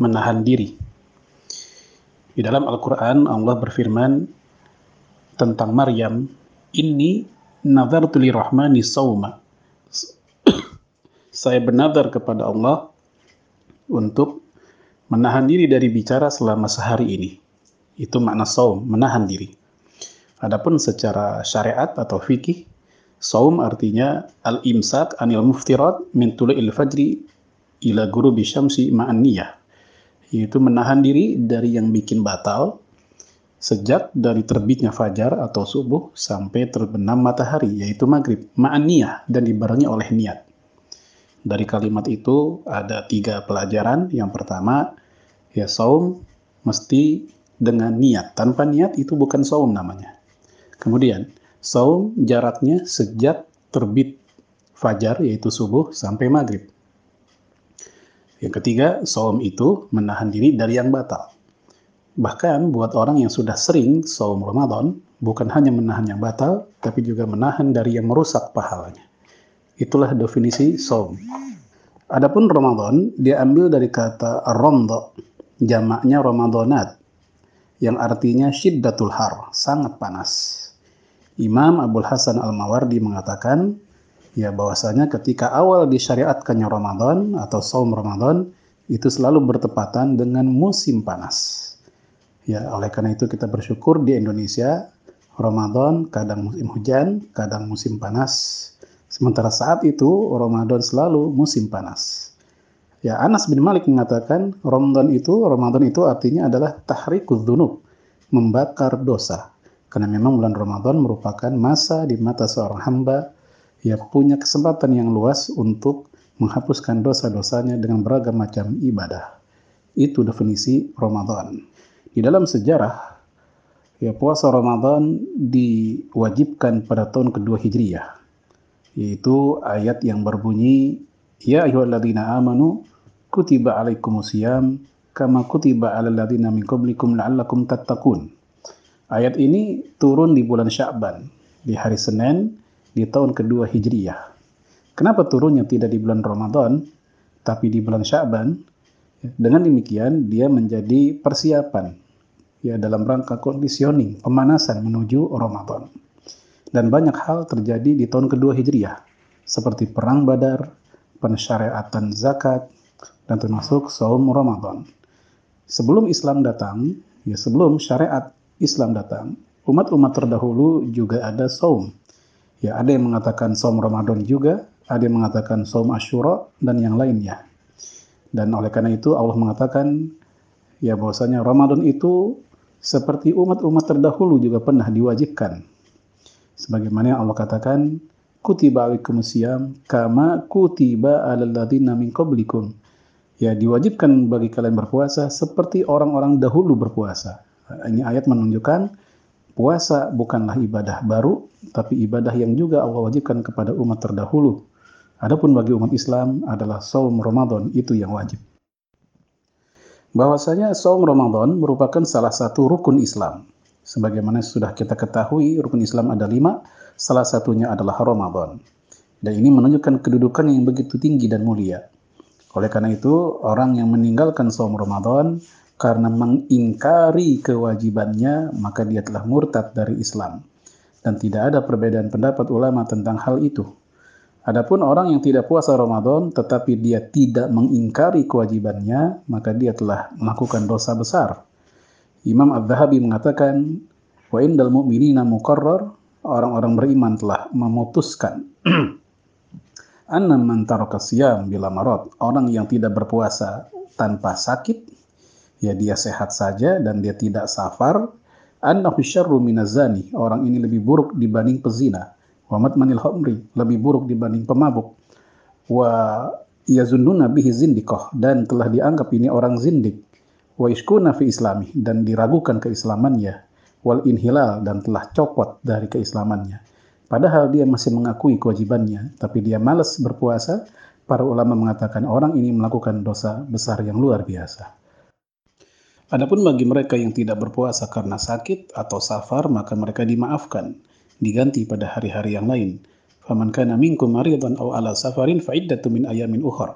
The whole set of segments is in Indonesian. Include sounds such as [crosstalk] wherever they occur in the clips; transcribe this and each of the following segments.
menahan diri. Di dalam Al-Quran Allah berfirman tentang Maryam, Inni nazartu lirrahmani sauma [clears throat] saya bernadar kepada Allah untuk menahan diri dari bicara selama sehari ini. Itu makna saum, menahan diri. Adapun secara syariat atau fikih, saum artinya al-imsak anil muftirat min tulu'il fajri ila guru bisyamsi ma'an niyah. Yaitu menahan diri dari yang bikin batal sejak dari terbitnya fajar atau subuh sampai terbenam matahari, yaitu maghrib, ma'an niyah, dan dibarengi oleh niat. Dari kalimat itu ada tiga pelajaran. Yang pertama, ya saum mesti dengan niat. Tanpa niat itu bukan saum namanya. Kemudian, saum jaraknya sejak terbit fajar yaitu subuh sampai maghrib. Yang ketiga, saum itu menahan diri dari yang batal. Bahkan buat orang yang sudah sering saum Ramadan, bukan hanya menahan yang batal, tapi juga menahan dari yang merusak pahalanya. Itulah definisi saum. Adapun Ramadan diambil dari kata romdo, jamaknya Ramadanat, yang artinya syiddatul har, sangat panas. Imam Abdul Hasan Al-Mawardi mengatakan, ya bahwasanya ketika awal disyariatkannya Ramadan atau saum Ramadan, itu selalu bertepatan dengan musim panas. Ya, oleh karena itu kita bersyukur di Indonesia Ramadan kadang musim hujan, kadang musim panas, Sementara saat itu Ramadan selalu musim panas. Ya Anas bin Malik mengatakan Ramadan itu Ramadan itu artinya adalah tahrikud dzunub, membakar dosa. Karena memang bulan Ramadan merupakan masa di mata seorang hamba yang punya kesempatan yang luas untuk menghapuskan dosa-dosanya dengan beragam macam ibadah. Itu definisi Ramadan. Di dalam sejarah, ya puasa Ramadan diwajibkan pada tahun kedua Hijriyah yaitu ayat yang berbunyi ya ayyuhalladzina amanu kutiba alaikumusiyam kama kutiba alal ladzina min qablikum la'allakum tattaqun. Ayat ini turun di bulan Sya'ban, di hari Senin di tahun kedua Hijriyah. Kenapa turunnya tidak di bulan Ramadan tapi di bulan Sya'ban? Dengan demikian dia menjadi persiapan ya dalam rangka conditioning, pemanasan menuju Ramadan. Dan banyak hal terjadi di tahun kedua Hijriah, seperti perang Badar, pensyariatan zakat, dan termasuk saum Ramadan. Sebelum Islam datang, ya sebelum syariat Islam datang, umat-umat terdahulu juga ada saum. Ya, ada yang mengatakan saum Ramadan juga, ada yang mengatakan saum Ashura dan yang lainnya. Dan oleh karena itu Allah mengatakan ya bahwasanya Ramadan itu seperti umat-umat terdahulu juga pernah diwajibkan. Sebagaimana Allah katakan kutiba alaikumusiyam kama kutiba alal ladzina min qablikum. Ya diwajibkan bagi kalian berpuasa seperti orang-orang dahulu berpuasa. Ini ayat menunjukkan puasa bukanlah ibadah baru tapi ibadah yang juga Allah wajibkan kepada umat terdahulu adapun bagi umat Islam adalah saum Ramadan itu yang wajib bahwasanya saum Ramadan merupakan salah satu rukun Islam Sebagaimana sudah kita ketahui, rukun Islam ada lima, salah satunya adalah Ramadan. Dan ini menunjukkan kedudukan yang begitu tinggi dan mulia. Oleh karena itu, orang yang meninggalkan saum Ramadan karena mengingkari kewajibannya, maka dia telah murtad dari Islam. Dan tidak ada perbedaan pendapat ulama tentang hal itu. Adapun orang yang tidak puasa Ramadan tetapi dia tidak mengingkari kewajibannya, maka dia telah melakukan dosa besar Imam Ad-Dhahabi mengatakan, wa indal mu'minina muqarrar, orang-orang beriman telah memutuskan [clears throat] anna man taraka siyam bila marad, orang yang tidak berpuasa tanpa sakit, ya dia sehat saja dan dia tidak safar, annahu syarru minazani, orang ini lebih buruk dibanding pezina, wa matmanil khamri, lebih buruk dibanding pemabuk, wa yazunnuna bihi zindikoh dan telah dianggap ini orang zindik. Wa iskuna fi islami. Dan diragukan keislamannya. Wal inhilal. Dan telah copot dari keislamannya. Padahal dia masih mengakui kewajibannya. Tapi dia malas berpuasa. Para ulama mengatakan orang ini melakukan dosa besar yang luar biasa Adapun bagi mereka yang tidak berpuasa karena sakit atau safar, maka mereka dimaafkan, diganti pada hari-hari yang lain. Faman kana minkum maridan aw ala safarin fa min ayamin ukhra.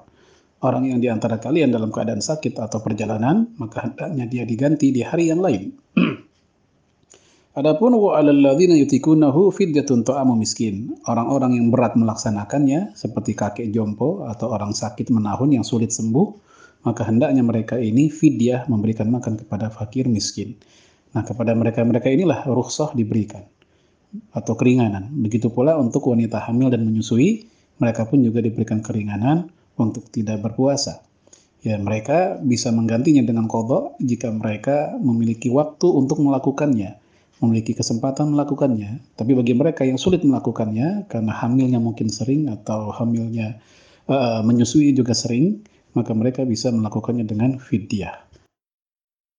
Orang yang di antara kalian dalam keadaan sakit atau perjalanan, maka hendaknya dia diganti di hari yang lain. [clears throat] Adapun wa 'alal ladzina yutikunahu fidyatun ta'amu miskin. Orang-orang yang berat melaksanakannya seperti kakek jompo atau orang sakit menahun yang sulit sembuh, maka hendaknya mereka ini fidyah memberikan makan kepada fakir miskin. Nah, kepada mereka-mereka inilah rukhsah diberikan atau keringanan. Begitu pula untuk wanita hamil dan menyusui, mereka pun juga diberikan keringanan untuk tidak berpuasa. Ya, mereka bisa menggantinya dengan kodok jika mereka memiliki waktu untuk melakukannya, memiliki kesempatan melakukannya. Tapi bagi mereka yang sulit melakukannya karena hamilnya mungkin sering atau hamilnya uh, menyusui juga sering, maka mereka bisa melakukannya dengan fidyah.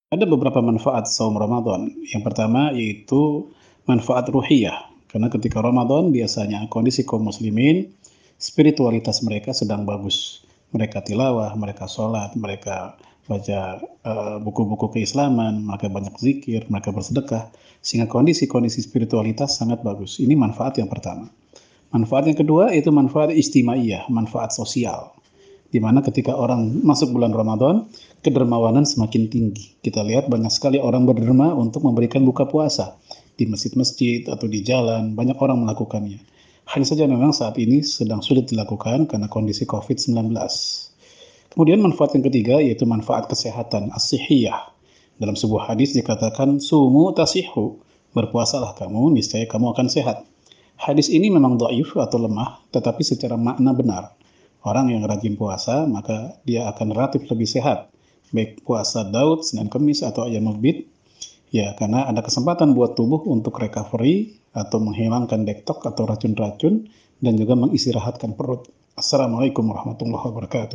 Ada beberapa manfaat saum Ramadan. Yang pertama yaitu manfaat ruhiyah. Karena ketika Ramadan biasanya kondisi kaum muslimin, spiritualitas mereka sedang bagus. Mereka tilawah, mereka sholat, mereka baca eh, buku-buku uh, keislaman, mereka banyak zikir, mereka bersedekah, sehingga kondisi-kondisi spiritualitas sangat bagus. Ini manfaat yang pertama. Manfaat yang kedua itu manfaat istimaiyah, manfaat sosial di mana ketika orang masuk bulan Ramadan, kedermawanan semakin tinggi. Kita lihat banyak sekali orang berderma untuk memberikan buka puasa di masjid-masjid atau di jalan, banyak orang melakukannya. Hanya saja memang saat ini sedang sulit dilakukan karena kondisi COVID-19. Kemudian manfaat yang ketiga yaitu manfaat kesehatan as-sihiyah. Dalam sebuah hadis dikatakan sumu tasihu, berpuasalah kamu niscaya kamu akan sehat. Hadis ini memang dhaif atau lemah, tetapi secara makna benar orang yang rajin puasa, maka dia akan relatif lebih sehat. Baik puasa Daud, Senin Kemis, atau ayam Mabit, ya karena ada kesempatan buat tubuh untuk recovery atau menghilangkan dektok atau racun-racun dan juga mengistirahatkan perut. Assalamualaikum warahmatullahi wabarakatuh.